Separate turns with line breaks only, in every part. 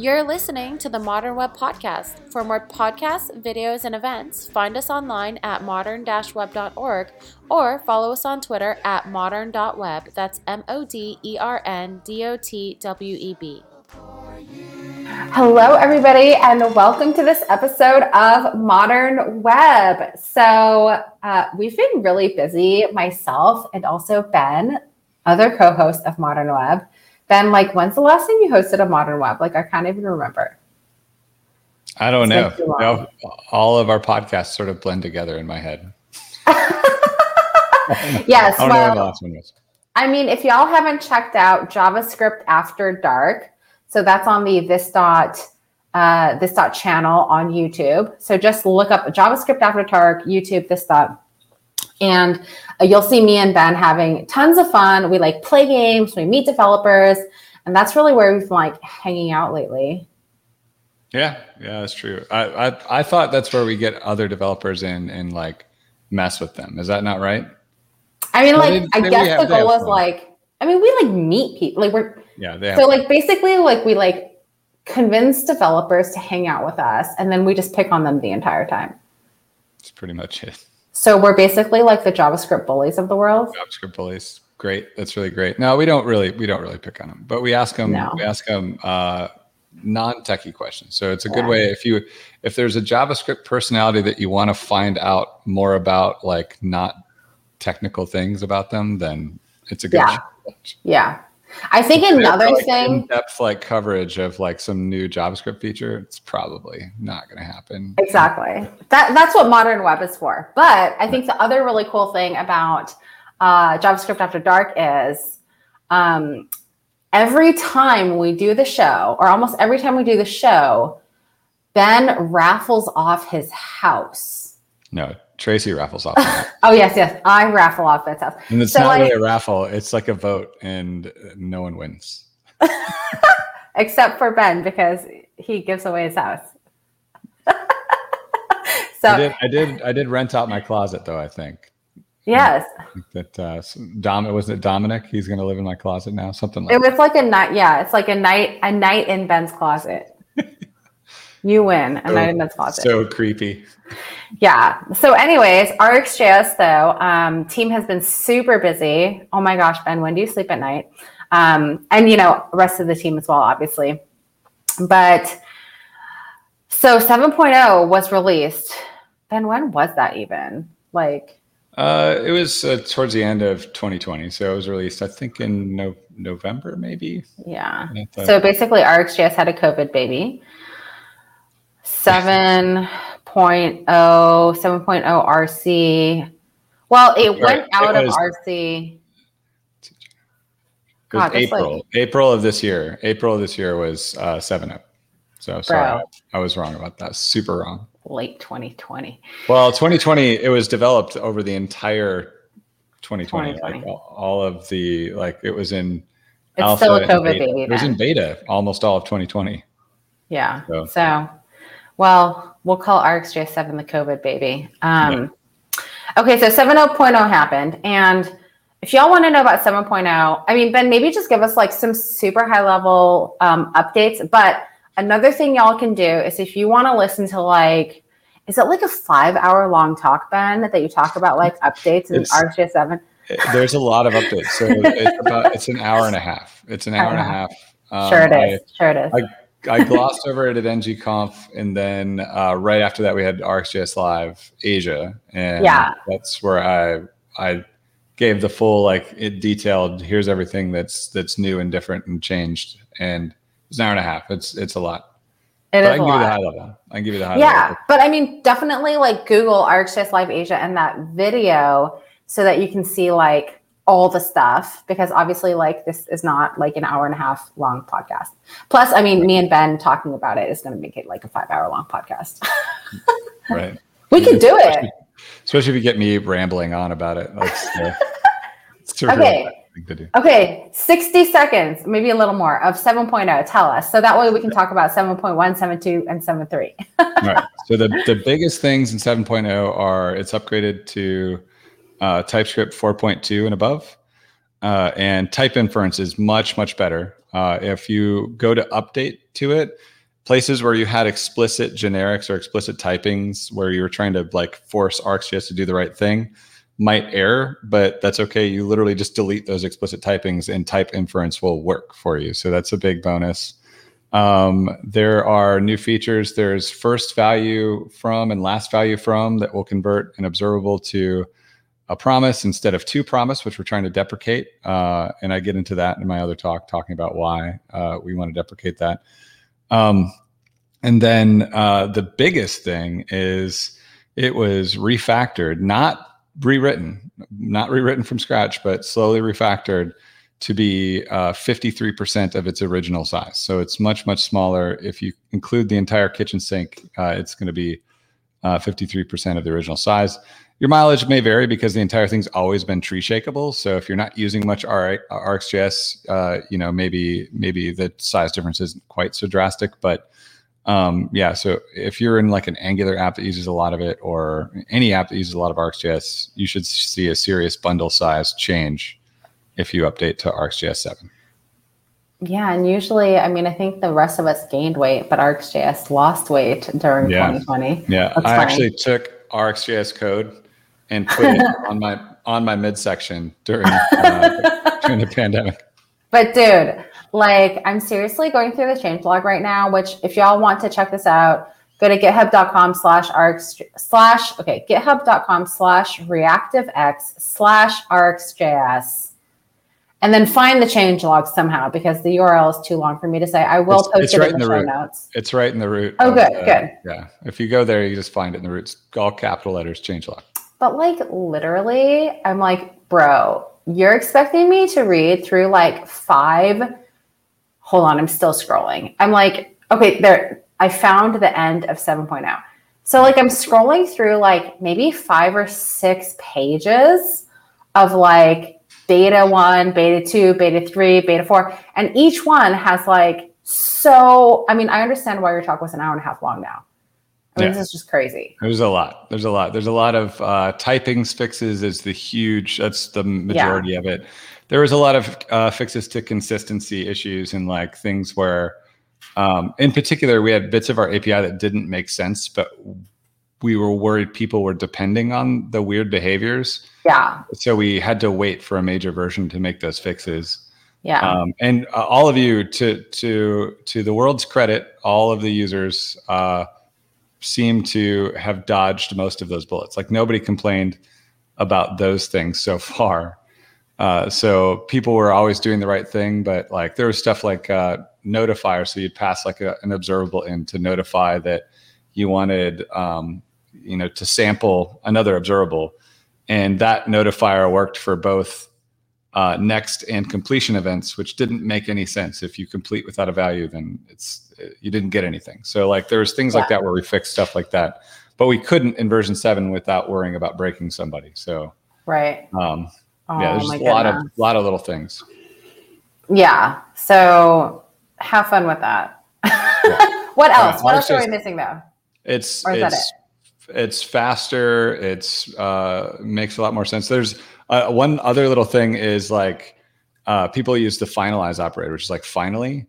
You're listening to the Modern Web Podcast. For more podcasts, videos, and events, find us online at modern web.org or follow us on Twitter at modern.web. That's M O D E R N D O T W E B.
Hello, everybody, and welcome to this episode of Modern Web. So, uh, we've been really busy, myself and also Ben, other co host of Modern Web. Ben, like, when's the last time you hosted a Modern Web? Like, I can't even remember.
I don't know. No, all of our podcasts sort of blend together in my head.
yes. I well, I mean, if y'all haven't checked out JavaScript After Dark, so that's on the this dot uh, this dot channel on YouTube. So just look up JavaScript After Dark, YouTube, this dot and uh, you'll see me and Ben having tons of fun. We like play games, we meet developers, and that's really where we've been like hanging out lately.
Yeah, yeah, that's true. I, I I thought that's where we get other developers in and like mess with them. Is that not right?
I mean, like I guess have, the goal was like, I mean, we like meet people. Like we're
yeah.
so like basically like we like convince developers to hang out with us, and then we just pick on them the entire time.
That's pretty much it.
So we're basically like the JavaScript bullies of the world.
JavaScript bullies. Great. That's really great. No, we don't really we don't really pick on them, but we ask them no. we ask them uh, non-techie questions. So it's a good way if you if there's a JavaScript personality that you want to find out more about like not technical things about them, then it's a good
yeah. Yeah. I think another
like
thing
in-depth like coverage of like some new JavaScript feature, it's probably not going to happen.
Exactly. That that's what modern web is for. But I think the other really cool thing about uh, JavaScript After Dark is um, every time we do the show, or almost every time we do the show, Ben raffles off his house.
No, Tracy raffles off.
oh yes, yes, I raffle off Ben's house.
And it's so not really a raffle; it's like a vote, and no one wins.
Except for Ben, because he gives away his house. so
I did, I did, I did rent out my closet, though. I think.
Yes.
that uh, Dom was it Dominic? He's going to live in my closet now. Something like.
It was like a night. Yeah, it's like a night. A night in Ben's closet. You win a so, night in Ben's closet.
So creepy.
Yeah. So, anyways, RxJS though, um, team has been super busy. Oh my gosh, Ben, when do you sleep at night? Um, and you know, rest of the team as well, obviously. But so 7.0 was released. Ben, when was that even? Like,
uh, it was uh, towards the end of 2020. So it was released, I think, in no- November, maybe.
Yeah. So basically, RxJS had a COVID baby. 7.0, 7.0 RC. Well, it right. went out it was, of RC.
God, April. Like, April of this year. April of this year was uh, 7.0. So sorry, I, I was wrong about that. Super wrong.
Late 2020.
Well, 2020, it was developed over the entire 2020. 2020. Like all, all of the, like it was in
it's alpha still a COVID
baby. It was in beta almost all of 2020.
Yeah. So, so well, we'll call RxJS7 the COVID baby. Um, yeah. Okay, so 7.0 happened. And if y'all want to know about 7.0, I mean, Ben, maybe just give us like some super high level um, updates. But another thing y'all can do is if you want to listen to like, is it like a five hour long talk, Ben, that you talk about like updates in RxJS7?
There's a lot of updates. So it's about, it's an hour and a half. It's an hour and a half.
Um, sure it is. I, sure it is. I,
I glossed over it at ngconf, and then uh, right after that we had RxJS Live Asia, and
yeah.
that's where I I gave the full like it detailed. Here's everything that's that's new and different and changed, and it's an hour and a half. It's it's a lot.
It
but
I can
give you the high level. I can give you the high
yeah,
level.
Yeah, but I mean, definitely like Google RxJS Live Asia and that video so that you can see like all the stuff because obviously like this is not like an hour and a half long podcast. Plus i mean me and ben talking about it is going to make it like a five hour long podcast.
Right.
We could do it.
especially if you get me rambling on about it. Uh,
okay. okay 60 seconds maybe a little more of 7.0 tell us. So that way we can talk about 7.1 7.2 and 7.3
right. So the, the biggest things in 7.0 are it's upgraded to uh, TypeScript 4.2 and above. Uh, and type inference is much, much better Uh, if you go to update to it, places where you had explicit generics or explicit typings where you were trying to like force RxJS to do the right thing might error, but that's okay. You literally just delete those explicit typings and type inference will work for you. So that's a big bonus. Um, there are new features. There's first value from and last value from that will convert an observable to a promise instead of two promise, which we're trying to deprecate. Uh, and I get into that in my other talk, talking about why uh, we want to deprecate that. Um, and then uh, the biggest thing is it was refactored, not rewritten, not rewritten from scratch, but slowly refactored to be uh, 53% of its original size. So it's much, much smaller. If you include the entire kitchen sink, uh, it's going to be uh, 53% of the original size. Your mileage may vary because the entire thing's always been tree shakeable. So if you're not using much R- RxJS, uh, you know maybe maybe the size difference isn't quite so drastic. But um, yeah, so if you're in like an Angular app that uses a lot of it, or any app that uses a lot of RxJS, you should see a serious bundle size change if you update to RxJS 7.
Yeah, and usually, I mean, I think the rest of us gained weight, but RxJS lost weight during yeah. 2020.
Yeah, That's I actually took RxJS code and put it on my on my midsection during uh, during the pandemic.
But dude, like, I'm seriously going through the changelog right now. Which, if y'all want to check this out, go to github.com slash arcs slash okay github.com slash reactivex slash rxjs and then find the change log somehow because the URL is too long for me to say. I will it's, post it's it right in the, the show
root.
notes.
It's right in the root.
Oh, good, uh, good.
Yeah, if you go there, you just find it in the roots, all capital letters, change log.
But like literally, I'm like, bro, you're expecting me to read through like five. Hold on, I'm still scrolling. I'm like, okay, there. I found the end of 7.0. So like I'm scrolling through like maybe five or six pages of like beta one, beta two, beta three, beta four. And each one has like so, I mean, I understand why your talk was an hour and a half long now. I mean, yeah. this is just crazy.
There's a lot. There's a lot. There's a lot of uh, typings fixes is the huge, that's the majority yeah. of it. There was a lot of uh, fixes to consistency issues and like things where, um, in particular, we had bits of our API that didn't make sense, but we were worried people were depending on the weird behaviors.
Yeah.
So we had to wait for a major version to make those fixes.
Yeah.
Um, and uh, all of you, to to to the world's credit, all of the users uh, seem to have dodged most of those bullets. Like nobody complained about those things so far. Uh, so people were always doing the right thing, but like there was stuff like uh, notifier. So you'd pass like a, an observable in to notify that you wanted um, you know, to sample another observable. And that notifier worked for both uh, next and completion events, which didn't make any sense. If you complete without a value, then it's you didn't get anything. So like there's things yeah. like that where we fixed stuff like that, but we couldn't in version seven without worrying about breaking somebody. So
right.
Um, oh, yeah, there's a lot of lot of little things.
Yeah. So have fun with that. Yeah. what else? what else are we missing though?
It's it's it's faster. It's uh, makes a lot more sense. There's uh, one other little thing is like uh, people use the finalize operator, which is like finally.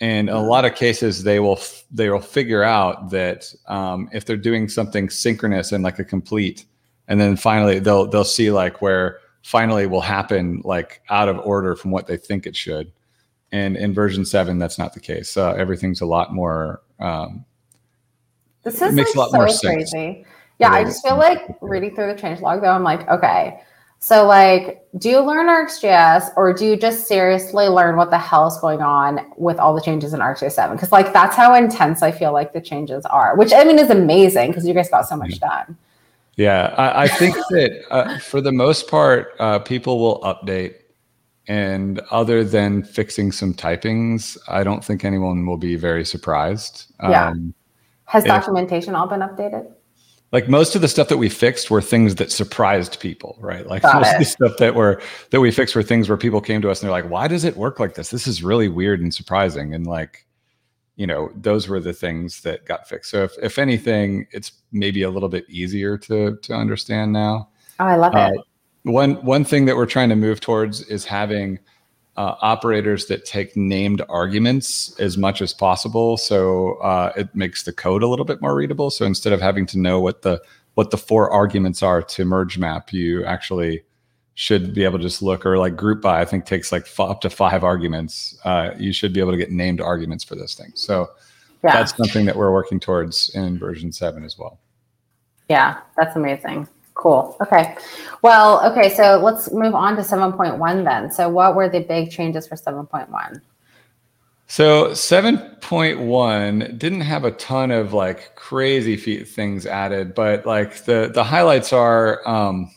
And in a lot of cases, they will f- they will figure out that um, if they're doing something synchronous and like a complete, and then finally they'll they'll see like where finally will happen like out of order from what they think it should. And in version seven, that's not the case. Uh, everything's a lot more um,
this is makes like a lot so more crazy. Sense. Yeah, I just feel like reading through the change log though, I'm like, okay. So like, do you learn RxJS or do you just seriously learn what the hell is going on with all the changes in RxJS 7? Because like that's how intense I feel like the changes are, which I mean is amazing because you guys got so much done.
Yeah, I, I think that uh, for the most part, uh, people will update. And other than fixing some typings, I don't think anyone will be very surprised.
Yeah. Um, has documentation all been updated?
Like most of the stuff that we fixed were things that surprised people, right? Like Got most it. of the stuff that were that we fixed were things where people came to us and they're like, "Why does it work like this? This is really weird and surprising." And like, you know, those were the things that got fixed. So if if anything, it's maybe a little bit easier to to understand now.
Oh, I love uh, it.
One one thing that we're trying to move towards is having uh, operators that take named arguments as much as possible. So uh, it makes the code a little bit more readable. So instead of having to know what the what the four arguments are to merge map, you actually should be able to just look or like group by. I think takes like f- up to five arguments. Uh, you should be able to get named arguments for those things. So yeah. that's something that we're working towards in version seven as well.
Yeah, that's amazing. Cool. Okay. Well, okay. So let's move on to 7.1 then. So, what were the big changes for 7.1?
So 7.1 didn't have a ton of like crazy things added, but like the the highlights are um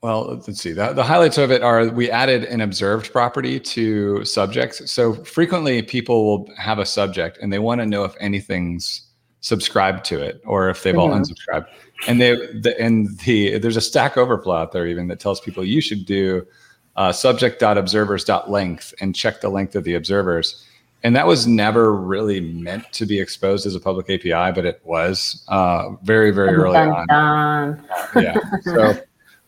well, let's see. The, the highlights of it are we added an observed property to subjects. So frequently people will have a subject and they want to know if anything's subscribed to it or if they've mm-hmm. all unsubscribed and they the, and the there's a stack overflow out there even that tells people you should do uh, subject.observers.length and check the length of the observers. And that was never really meant to be exposed as a public api but it was uh, very very early dun, on yeah. So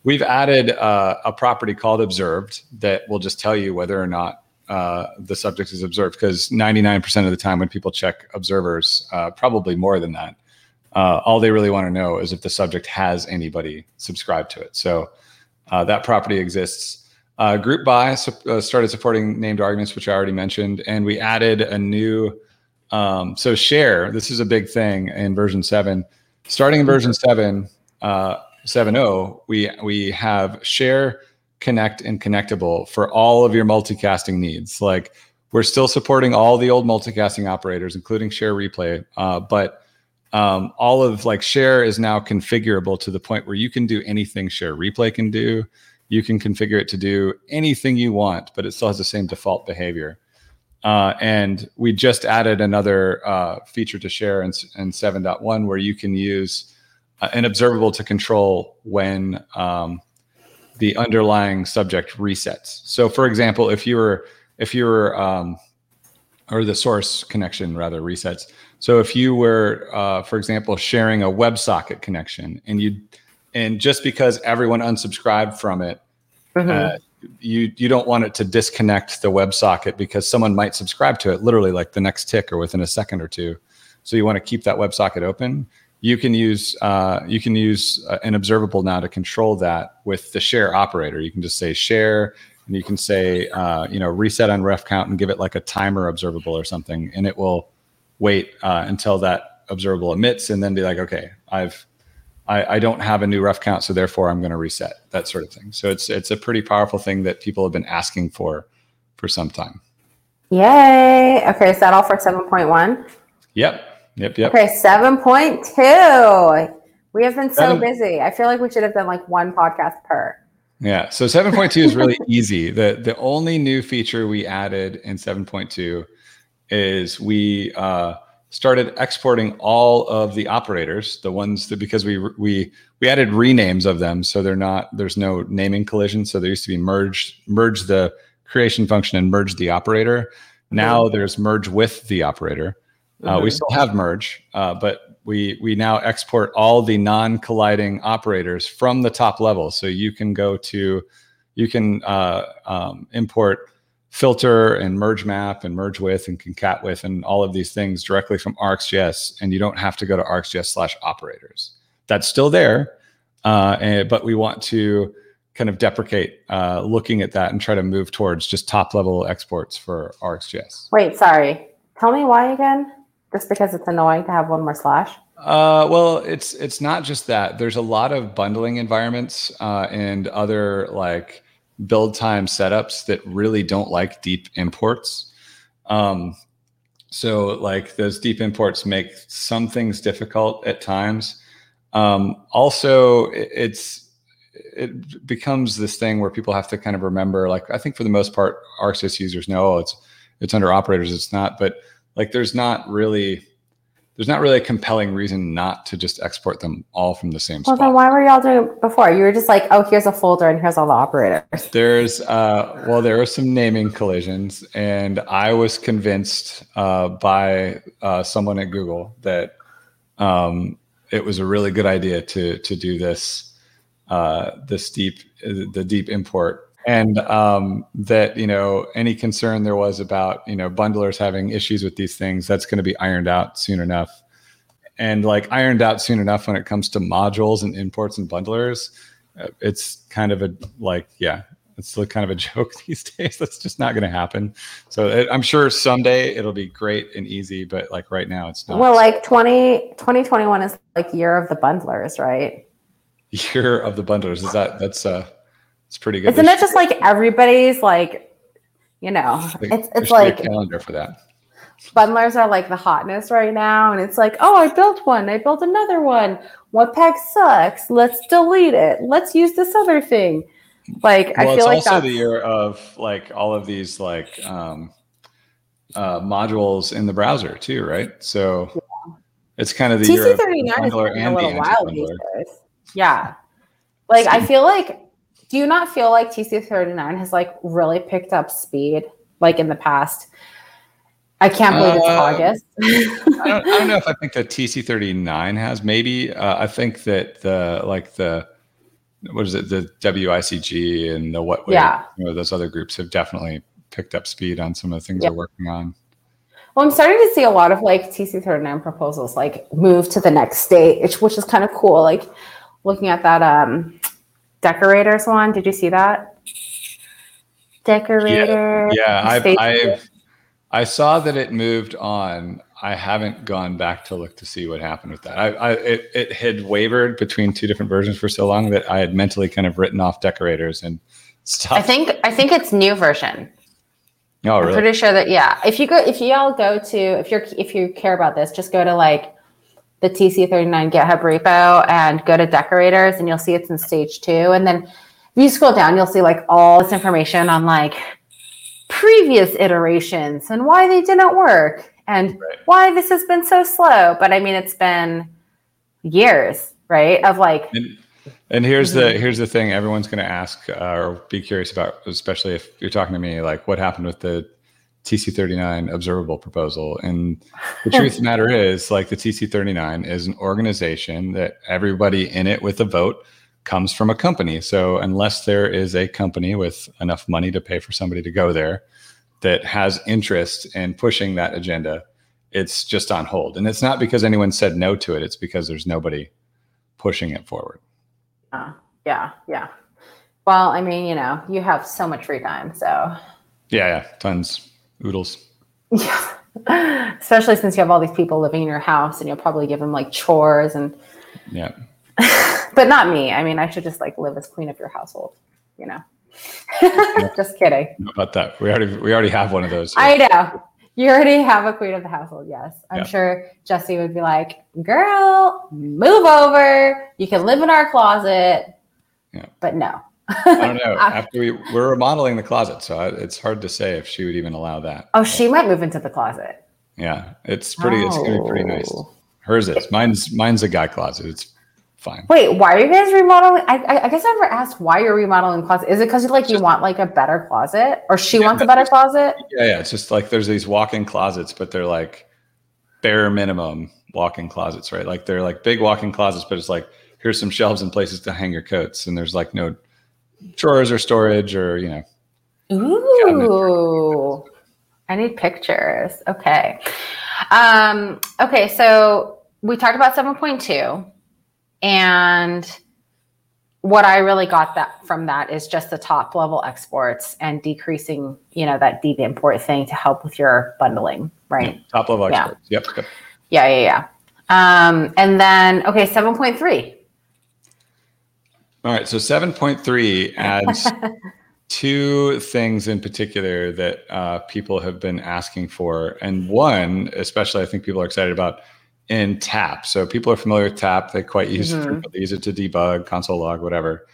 we've added uh, a property called observed that will just tell you whether or not uh, the subject is observed because 99% of the time when people check observers uh, probably more than that uh, all they really want to know is if the subject has anybody subscribed to it. So uh, that property exists. Uh, group by uh, started supporting named arguments, which I already mentioned, and we added a new. Um, so share. This is a big thing in version seven. Starting in version seven, uh, 7.0, we we have share, connect, and connectable for all of your multicasting needs. Like we're still supporting all the old multicasting operators, including share replay, uh, but um, all of like share is now configurable to the point where you can do anything share replay can do. You can configure it to do anything you want but it still has the same default behavior. Uh, and we just added another uh, feature to share in, in 7.1 where you can use uh, an observable to control when um, the underlying subject resets. So for example if you were if you were um, or the source connection rather resets so if you were, uh, for example, sharing a WebSocket connection, and you, and just because everyone unsubscribed from it, mm-hmm. uh, you you don't want it to disconnect the WebSocket because someone might subscribe to it literally like the next tick or within a second or two. So you want to keep that WebSocket open. You can use uh, you can use uh, an observable now to control that with the share operator. You can just say share, and you can say uh, you know reset on ref count and give it like a timer observable or something, and it will wait uh, until that observable emits and then be like, okay, I've I, I don't have a new ref count, so therefore I'm going to reset that sort of thing. So it's it's a pretty powerful thing that people have been asking for for some time.
Yay! Okay, is that all for seven point one?
Yep. Yep. Yep.
Okay, seven point two. We have been so Seven. busy. I feel like we should have done like one podcast per.
Yeah. So 7.2 is really easy. The the only new feature we added in 7.2 is we uh, started exporting all of the operators, the ones that because we we we added renames of them, so they're not there's no naming collision. So there used to be merge merge the creation function and merge the operator. Now there's merge with the operator. Uh. We still have merge, uh, but we we now export all the non-colliding operators from the top level. So you can go to you can uh, um, import filter and merge map and merge with and concat with and all of these things directly from RxJS, and you don't have to go to RxJS slash operators. That's still there, uh, and, but we want to kind of deprecate uh, looking at that and try to move towards just top level exports for RxJS.
Wait, sorry. Tell me why again? Just because it's annoying to have one more slash?
Uh, well, it's it's not just that. There's a lot of bundling environments uh, and other like build time setups that really don't like deep imports. Um, so like those deep imports make some things difficult at times. Um, also, it's it becomes this thing where people have to kind of remember. Like I think for the most part, RxJS users know oh, it's it's under operators. It's not, but like there's not really there's not really a compelling reason not to just export them all from the same
well,
spot.
then why were y'all doing it before? You were just like, oh, here's a folder and here's all the operators.
There's, uh, well, there were some naming collisions, and I was convinced uh, by uh, someone at Google that um, it was a really good idea to to do this uh, this deep the deep import and um, that you know any concern there was about you know bundlers having issues with these things that's going to be ironed out soon enough. And like ironed out soon enough when it comes to modules and imports and bundlers uh, it's kind of a like yeah it's kind of a joke these days. That's just not going to happen. So it, i'm sure someday it'll be great and easy but like right now it's not.
Well like 20 2021 is like year of the bundlers right?
Year of the bundlers. Is that that's uh it's pretty good.
Isn't it just like everybody's like, you know, it's it's like
calendar for that.
Bundlers are like the hotness right now, and it's like, oh, I built one, I built another one. Webpack sucks. Let's delete it. Let's use this other thing. Like well, I feel like
it's also the year of like all of these like um, uh, modules in the browser too, right? So yeah. it's kind of the TC39 year of bundler and the
anti Yeah, like I feel like do you not feel like TC39 has like really picked up speed like in the past? I can't believe it's uh, August.
I, don't, I, don't, know if I think that TC39 has. Maybe uh, I think that the like the what is it the WICG and the what yeah you know, those other groups have definitely picked up speed on some of the things they're working on.
Well, I'm starting to see a lot of like TC39 proposals like move to the next stage, which is kind of cool. Like looking at that um decorators one. Did you see that? Decorator.
Yeah, yeah I I saw that it moved on. I haven't gone back to look to see what happened with that. I, I it, it had wavered between two different versions for so long that I had mentally kind of written off decorators and stuff.
I think I think it's new version.
Oh, really?
I'm pretty sure that yeah. If you go, if you all go to, if you're, if you care about this, just go to like the TC39 GitHub repo and go to decorators and you'll see it's in stage two. And then if you scroll down, you'll see like all this information on like previous iterations and why they didn't work and right. why this has been so slow. But I mean, it's been years, right? Of like.
And, and here's mm-hmm. the here's the thing everyone's going to ask uh, or be curious about, especially if you're talking to me, like what happened with the TC39 observable proposal. And the truth of the matter is, like the TC39 is an organization that everybody in it with a vote comes from a company. So unless there is a company with enough money to pay for somebody to go there that has interest in pushing that agenda, it's just on hold. And it's not because anyone said no to it, it's because there's nobody pushing it forward.
Uh, yeah, yeah. Well, I mean, you know, you have so much free time, so
yeah, yeah, tons oodles.
Yeah. Especially since you have all these people living in your house and you'll probably give them like chores and
yeah.
but not me. I mean, I should just like live as queen of your household, you know. just kidding.
about that. We already we already have one of those.
Here. I know. You already have a queen of the household. Yes. I'm yeah. sure Jesse would be like, "Girl, move over. You can live in our closet." Yeah. But no.
I don't know. After we we're remodeling the closet, so it's hard to say if she would even allow that.
Oh, she might move into the closet.
Yeah, it's pretty. Oh. It's gonna be pretty nice. Oh. Hers is. Mine's mine's a guy closet. It's fine.
Wait, why are you guys remodeling? I, I, I guess I never asked why you're remodeling closet. Is it because you like you want like a better closet, or she yeah, wants a better closet?
Yeah, yeah. It's just like there's these walk-in closets, but they're like bare minimum walk-in closets, right? Like they're like big walk-in closets, but it's like here's some shelves and places to hang your coats, and there's like no drawers or storage or you know.
Ooh, I need pictures. Okay. Um, okay, so we talked about 7.2 and what I really got that from that is just the top level exports and decreasing, you know, that deep import thing to help with your bundling, right? Yeah,
top level exports. Yeah. Yep.
Yeah, yeah, yeah. Um, and then okay, 7.3.
All right. So 7.3 adds two things in particular that uh, people have been asking for. And one, especially, I think people are excited about in TAP. So people are familiar with TAP. They quite use, mm-hmm. it, use it to debug, console log, whatever.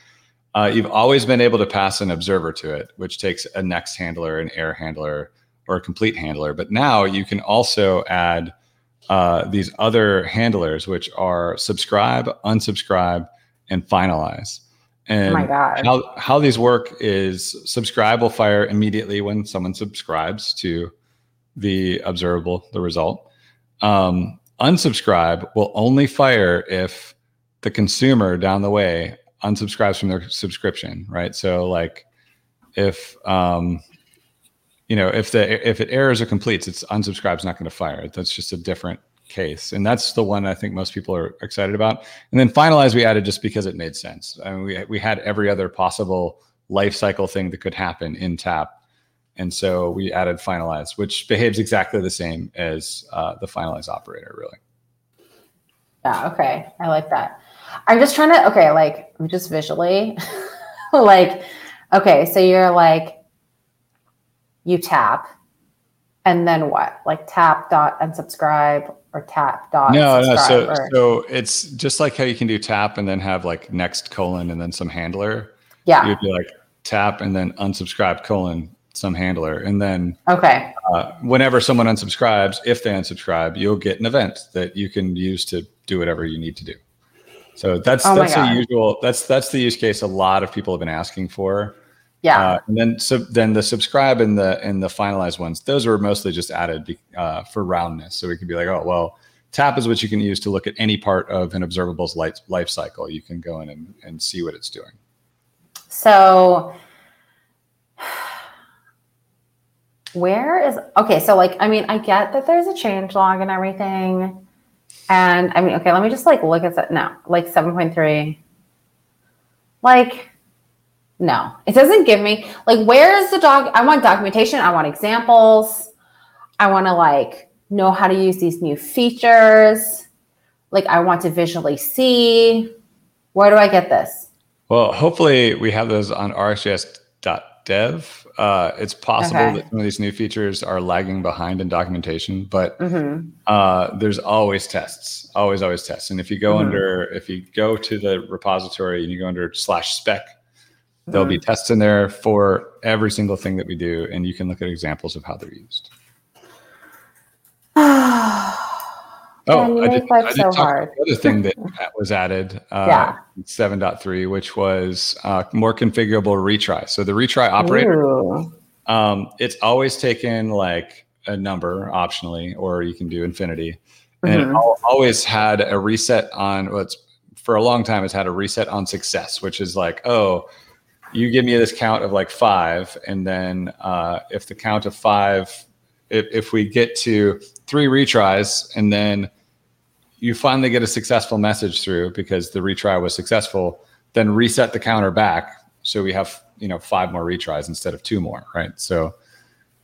Uh, you've always been able to pass an observer to it, which takes a next handler, an error handler, or a complete handler. But now you can also add uh, these other handlers, which are subscribe, unsubscribe, and finalize. And oh how how these work is subscribe will fire immediately when someone subscribes to the observable, the result. Um, unsubscribe will only fire if the consumer down the way unsubscribes from their subscription, right? So like if um, you know if the if it errors or completes, it's unsubscribe's not going to fire. That's just a different case, and that's the one I think most people are excited about. And then finalize we added just because it made sense. I mean, we we had every other possible life cycle thing that could happen in tap and so we added finalize, which behaves exactly the same as uh, the finalize operator, really.
Yeah. Okay. I like that. I'm just trying to, okay, like just visually, like, okay, so you're like, you tap and then what? Like tap dot unsubscribe or tap dot.
No, no. So, or... so it's just like how you can do tap and then have like next colon and then some handler.
Yeah.
You'd be like tap and then unsubscribe colon some handler. And then
okay,
uh, whenever someone unsubscribes, if they unsubscribe, you'll get an event that you can use to do whatever you need to do. So that's oh that's the usual. That's that's the use case a lot of people have been asking for.
Yeah.
Uh, and then so then the subscribe and the and the finalized ones, those were mostly just added uh, for roundness. So we could be like, oh well, tap is what you can use to look at any part of an observable's life, life cycle. You can go in and, and see what it's doing.
So where is okay so like i mean i get that there's a change log and everything and i mean okay let me just like look at that now, like 7.3 like no it doesn't give me like where is the dog i want documentation i want examples i want to like know how to use these new features like i want to visually see where do i get this
well hopefully we have those on rxjs.dev uh, it's possible okay. that some of these new features are lagging behind in documentation, but mm-hmm. uh, there's always tests, always, always tests. And if you go mm-hmm. under, if you go to the repository and you go under slash spec. There'll be mm-hmm. tests in there for every single thing that we do, and you can look at examples of how they're used. Oh, I did, I did so talk hard. the other thing that was added, uh, yeah. 7.3, which was uh, more configurable retry. So the retry operator, um, it's always taken like a number optionally, or you can do infinity. And mm-hmm. it always had a reset on what's well, for a long time, it's had a reset on success, which is like, oh, you give me this count of like five. And then uh, if the count of five if, if we get to three retries and then you finally get a successful message through because the retry was successful, then reset the counter back so we have you know five more retries instead of two more, right? So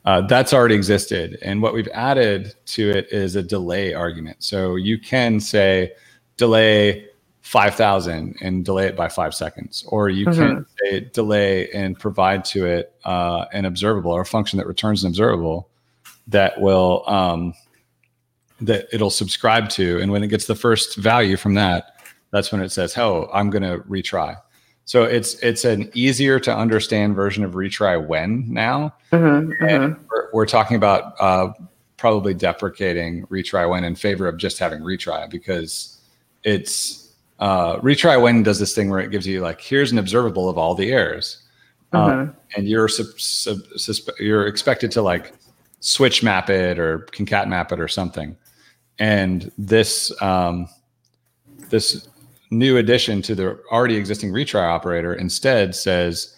uh, that's already existed, and what we've added to it is a delay argument. So you can say delay 5000 and delay it by five seconds or you mm-hmm. can say delay and provide to it uh, an observable or a function that returns an observable that will um, that it'll subscribe to, and when it gets the first value from that, that's when it says, "Oh, I'm going to retry." So it's it's an easier to understand version of retry when now, mm-hmm, mm-hmm. We're, we're, talking about uh, probably deprecating retry when in favor of just having retry because it's uh, retry when does this thing where it gives you like here's an observable of all the errors, mm-hmm. uh, and you're sub- sub- you're expected to like switch map it or concat map it or something. And this um, this new addition to the already existing retry operator instead says,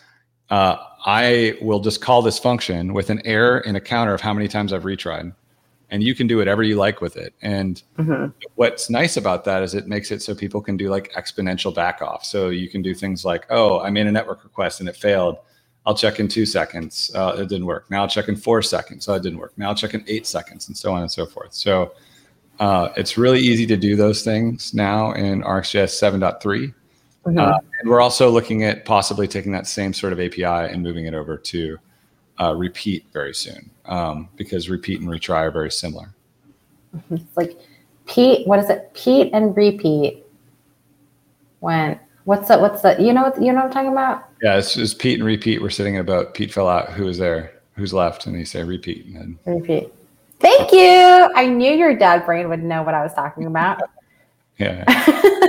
uh, I will just call this function with an error and a counter of how many times I've retried. And you can do whatever you like with it. And mm-hmm. what's nice about that is it makes it so people can do like exponential back off. So you can do things like, oh, I made a network request and it failed. I'll check in two seconds. Uh, it didn't work. Now I'll check in four seconds. Oh, it didn't work. Now I'll check in eight seconds, and so on and so forth. So uh, it's really easy to do those things now in RxJS 7.3. Mm-hmm. Uh, and we're also looking at possibly taking that same sort of API and moving it over to uh, repeat very soon um, because repeat and retry are very similar.
Mm-hmm. It's like Pete, what is it? Pete and repeat. When what's that? What's that? You know what you know what I'm talking about?
Yeah, it's just Pete and repeat. We're sitting at about Pete fell out. Who is there? Who's left? And you say repeat. And then
repeat. Thank you. I knew your dad brain would know what I was talking about.
yeah.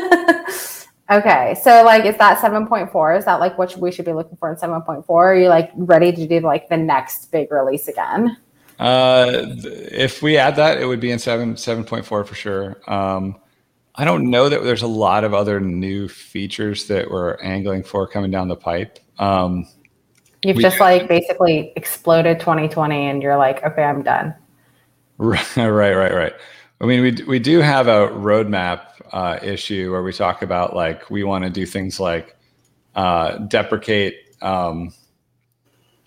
okay. So like is that 7.4? Is that like what we should be looking for in 7.4? Are you like ready to do like the next big release again?
Uh if we add that, it would be in 7 7.4 for sure. Um I don't know that there's a lot of other new features that we're angling for coming down the pipe. Um,
You've just like basically exploded 2020 and you're like, okay, I'm done.
Right, right, right, right. I mean, we we do have a roadmap uh, issue where we talk about like we want to do things like uh, deprecate um,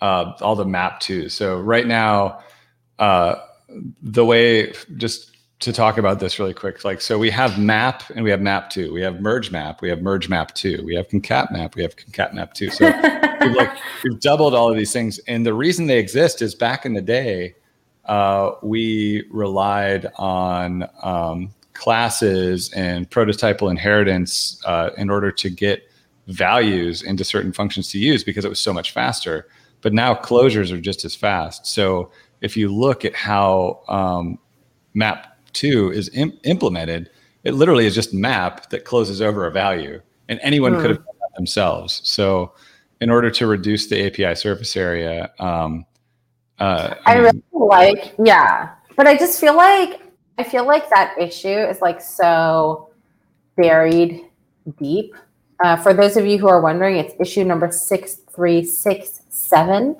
uh, all the map too. So right now, uh, the way just to talk about this really quick, like so we have map and we have map two. We have merge map. We have merge map two. We have concat map. We have concat map two. So we've like we've doubled all of these things, and the reason they exist is back in the day uh, we relied on um, classes and prototypal inheritance uh, in order to get values into certain functions to use because it was so much faster. But now closures are just as fast. So if you look at how um, map two is Im- implemented, it literally is just map that closes over a value, and anyone mm. could have done that themselves. So in order to reduce the API surface area, um,
uh, I, I mean, really like, yeah, but I just feel like I feel like that issue is like so buried deep. Uh, for those of you who are wondering, it's issue number six three six seven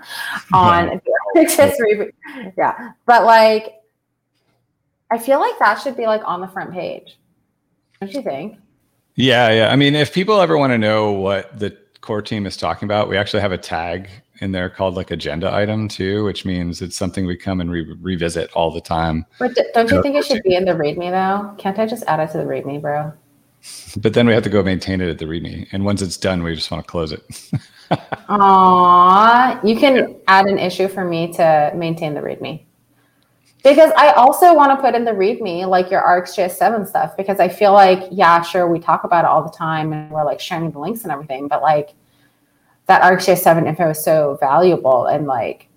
on yeah, but like I feel like that should be like on the front page. Don't you think?
Yeah, yeah. I mean, if people ever want to know what the core team is talking about, we actually have a tag in there called like agenda item too, which means it's something we come and re- revisit all the time.
But d- don't you think it should be in the README though? Can't I just add it to the README, bro?
But then we have to go maintain it at the README, and once it's done, we just want to close it.
Aww, you can add an issue for me to maintain the README. Because I also want to put in the README like your RxJS7 stuff because I feel like, yeah, sure, we talk about it all the time and we're like sharing the links and everything, but like that RxJS7 info is so valuable and like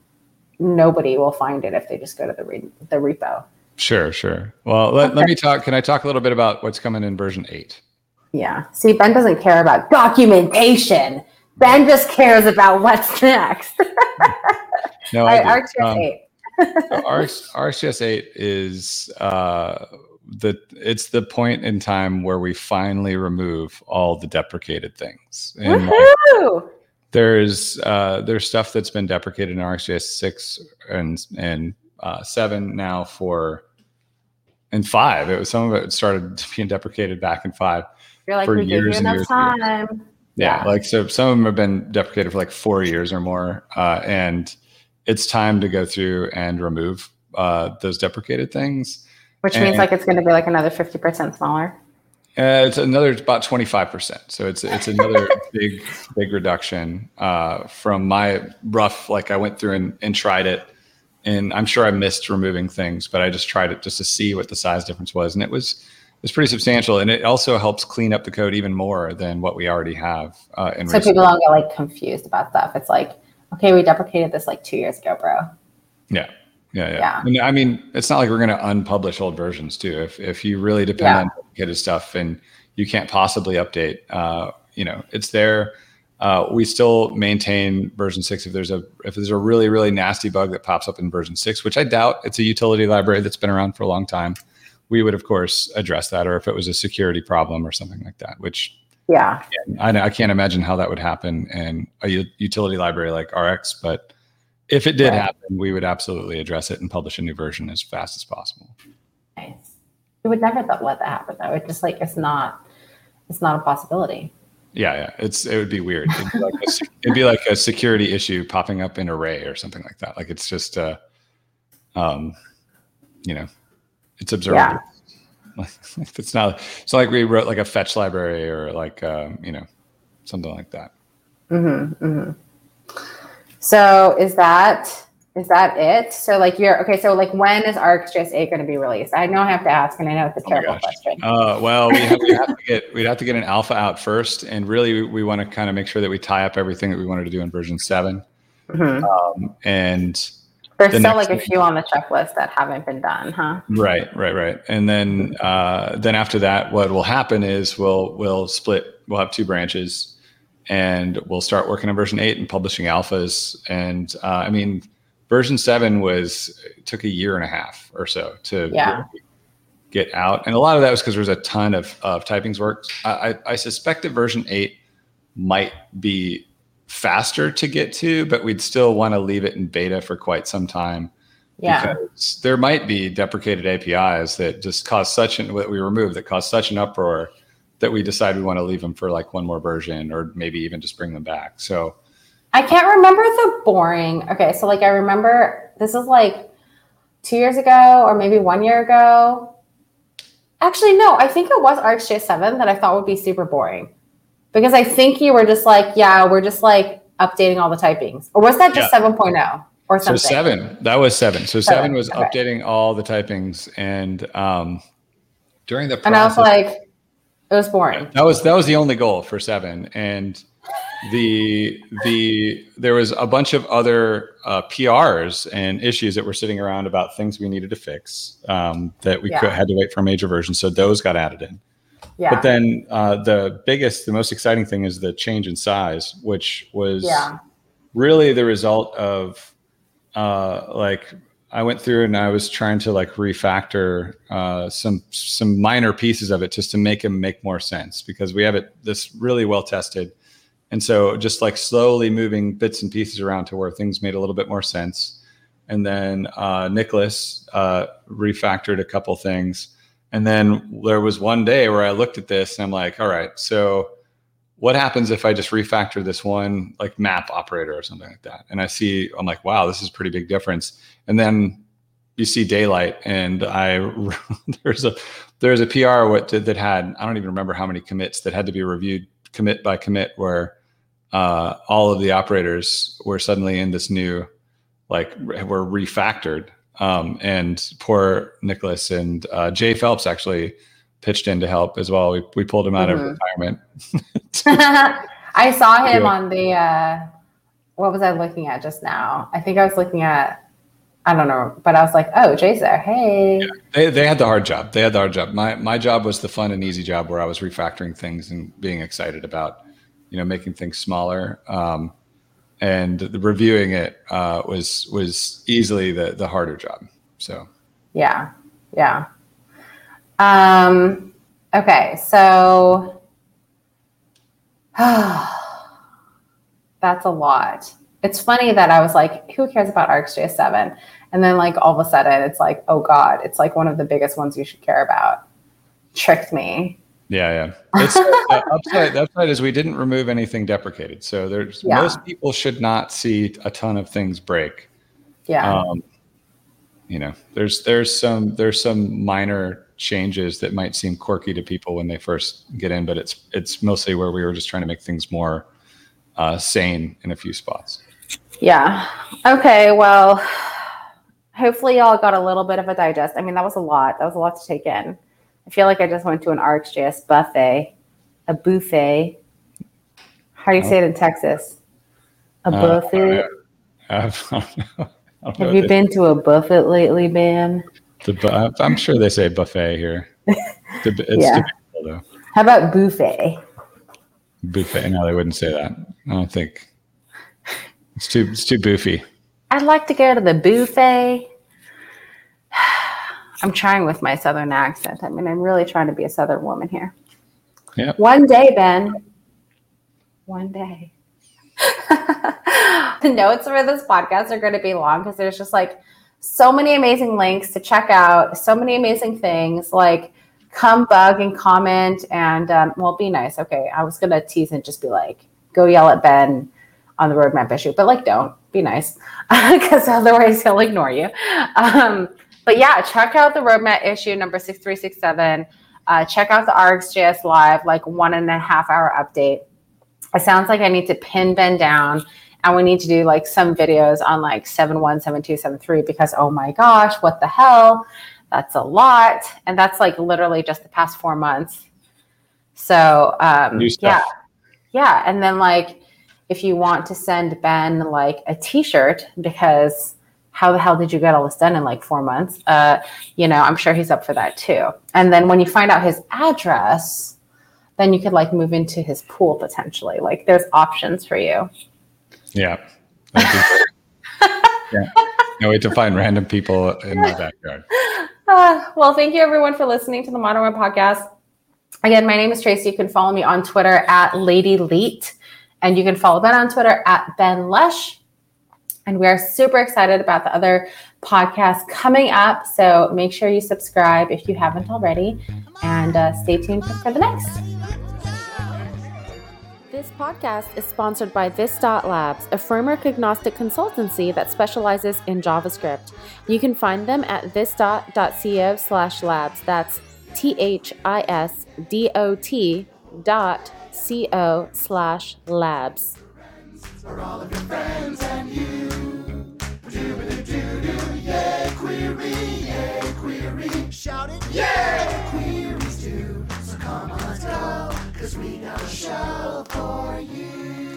nobody will find it if they just go to the re- the repo.
Sure, sure. Well, let, let me talk. Can I talk a little bit about what's coming in version eight?
Yeah. See, Ben doesn't care about documentation. Ben just cares about what's next.
no, I right, RxJS um, 8. RxJS 8 is uh, the it's the point in time where we finally remove all the deprecated things.
And Woohoo!
There's uh, there's stuff that's been deprecated in RxJS six and and uh, seven now for and five. It was some of it started being deprecated back in five
like, for years and years. Time. Years.
Yeah, yeah, like so some of them have been deprecated for like four years or more, uh, and it's time to go through and remove uh, those deprecated things.
Which and, means like it's going to be like another fifty percent smaller.
Uh, it's another about 25%. So it's it's another big big reduction uh, from my rough like I went through and, and tried it and I'm sure I missed removing things, but I just tried it just to see what the size difference was and it was it was pretty substantial and it also helps clean up the code even more than what we already have uh,
in So people don't get like confused about stuff. It's like, okay, we deprecated this like 2 years ago, bro.
Yeah. Yeah, yeah. yeah. I mean, it's not like we're going to unpublish old versions too. If if you really depend yeah. on dedicated stuff and you can't possibly update, uh, you know, it's there. Uh, we still maintain version six if there's a if there's a really really nasty bug that pops up in version six, which I doubt. It's a utility library that's been around for a long time. We would of course address that, or if it was a security problem or something like that, which
yeah,
I, I can't imagine how that would happen in a utility library like RX, but if it did right. happen, we would absolutely address it and publish a new version as fast as possible.
Nice. We would never thought let that happen though. It just like it's not it's not a possibility.
Yeah, yeah. It's it would be weird. It'd be like a, it'd be like a security issue popping up in array or something like that. Like it's just uh um you know, it's observable. Yeah. Like it's not it's not like we wrote like a fetch library or like um, you know, something like that.
Mm-hmm. Mm-hmm. So is that is that it? So like you're okay. So like when is RxJS 8 going to be released? I know I have to ask, and I know it's a oh terrible question.
Uh, well, we have, we have to get we'd have to get an alpha out first, and really we, we want to kind of make sure that we tie up everything that we wanted to do in version 7 mm-hmm. um, and
there's the still like a few on the checklist that haven't been done, huh?
Right, right, right. And then uh, then after that, what will happen is we'll we'll split. We'll have two branches and we'll start working on version eight and publishing alphas. And uh, I mean, version seven was took a year and a half or so to
yeah.
get out, and a lot of that was because there was a ton of of typings work. I, I suspect that version eight might be faster to get to, but we'd still want to leave it in beta for quite some time.
Yeah.
Because there might be deprecated APIs that just cause such an that we remove that cause such an uproar that we decide we want to leave them for like one more version or maybe even just bring them back. So
I can't remember the boring. Okay, so like I remember this is like two years ago or maybe one year ago. Actually, no, I think it was RxJS 7 that I thought would be super boring. Because I think you were just like, yeah, we're just like updating all the typings. Or was that just yeah. 7.0 or something?
So 7, that was 7. So 7, seven was okay. updating all the typings and um during the process,
And I was like it was boring.
That was that was the only goal for 7 and the the there was a bunch of other uh, PRs and issues that were sitting around about things we needed to fix um, that we yeah. could, had to wait for a major version. So those got added in. Yeah. But then uh, the biggest, the most exciting thing is the change in size, which was yeah. really the result of uh, like I went through and I was trying to like refactor uh, some some minor pieces of it just to make them make more sense because we have it this really well tested and so just like slowly moving bits and pieces around to where things made a little bit more sense. And then uh, Nicholas uh, refactored a couple things. And then there was one day where I looked at this and I'm like, all right, so what happens if I just refactor this one like map operator or something like that? And I see, I'm like, wow, this is a pretty big difference. And then you see daylight and I there's a there's a PR what that had I don't even remember how many commits that had to be reviewed commit by commit where uh, all of the operators were suddenly in this new, like, were refactored. Um, and poor Nicholas and uh, Jay Phelps actually pitched in to help as well. We, we pulled him out mm-hmm. of retirement.
I saw him on the, uh, what was I looking at just now? I think I was looking at, I don't know, but I was like, oh, Jay's there. Hey. Yeah,
they, they had the hard job. They had the hard job. My, my job was the fun and easy job where I was refactoring things and being excited about you know, making things smaller. Um, and the reviewing it uh, was was easily the the harder job. So
yeah, yeah. Um, okay, so that's a lot. It's funny that I was like, who cares about RxJS 7? And then like all of a sudden it's like, oh God, it's like one of the biggest ones you should care about. Tricked me.
Yeah, yeah. It's the upside. The upside is we didn't remove anything deprecated, so there's yeah. most people should not see a ton of things break.
Yeah. Um,
you know, there's there's some there's some minor changes that might seem quirky to people when they first get in, but it's it's mostly where we were just trying to make things more uh, sane in a few spots.
Yeah. Okay. Well, hopefully y'all got a little bit of a digest. I mean, that was a lot. That was a lot to take in. I feel like I just went to an RxJS buffet, a buffet. How do you say it in Texas? A uh, buffet. Uh, Have you been to a buffet lately, Ben?
The, I'm sure they say buffet here.
It's yeah. though. How about buffet?
Buffet? No, they wouldn't say that. I don't think. It's too. It's too boofy.
I'd like to go to the buffet. I'm trying with my southern accent. I mean, I'm really trying to be a southern woman here.
Yeah.
One day, Ben. One day. the notes for this podcast are going to be long because there's just like so many amazing links to check out, so many amazing things. Like, come bug and comment and, um, well, be nice. Okay. I was going to tease and just be like, go yell at Ben on the roadmap issue, but like, don't be nice because otherwise he'll ignore you. Um, but yeah, check out the roadmap issue number 6367. Uh, check out the RxJS Live, like one and a half hour update. It sounds like I need to pin Ben down and we need to do like some videos on like 71, 72, 73 because oh my gosh, what the hell? That's a lot. And that's like literally just the past four months. So um, yeah. Yeah. And then like if you want to send Ben like a t-shirt because how the hell did you get all this done in like four months? Uh, you know, I'm sure he's up for that too. And then when you find out his address, then you could like move into his pool potentially. Like there's options for you.
Yeah. yeah. No way to find random people in my backyard.
Uh, well, thank you everyone for listening to the Modern Web Podcast. Again, my name is Tracy. You can follow me on Twitter at Lady Leet.
And you can follow Ben on Twitter at Ben Lesh. And we are super excited about the other podcasts coming up. So make sure you subscribe if you haven't already and uh, stay tuned for the next.
This podcast is sponsored by This Labs, a framework agnostic consultancy that specializes in JavaScript. You can find them at this.co slash labs. That's T H I S D O T dot C O slash labs. Shout it, yeah! Queries too, so come, let's go. Cause we got a show for you.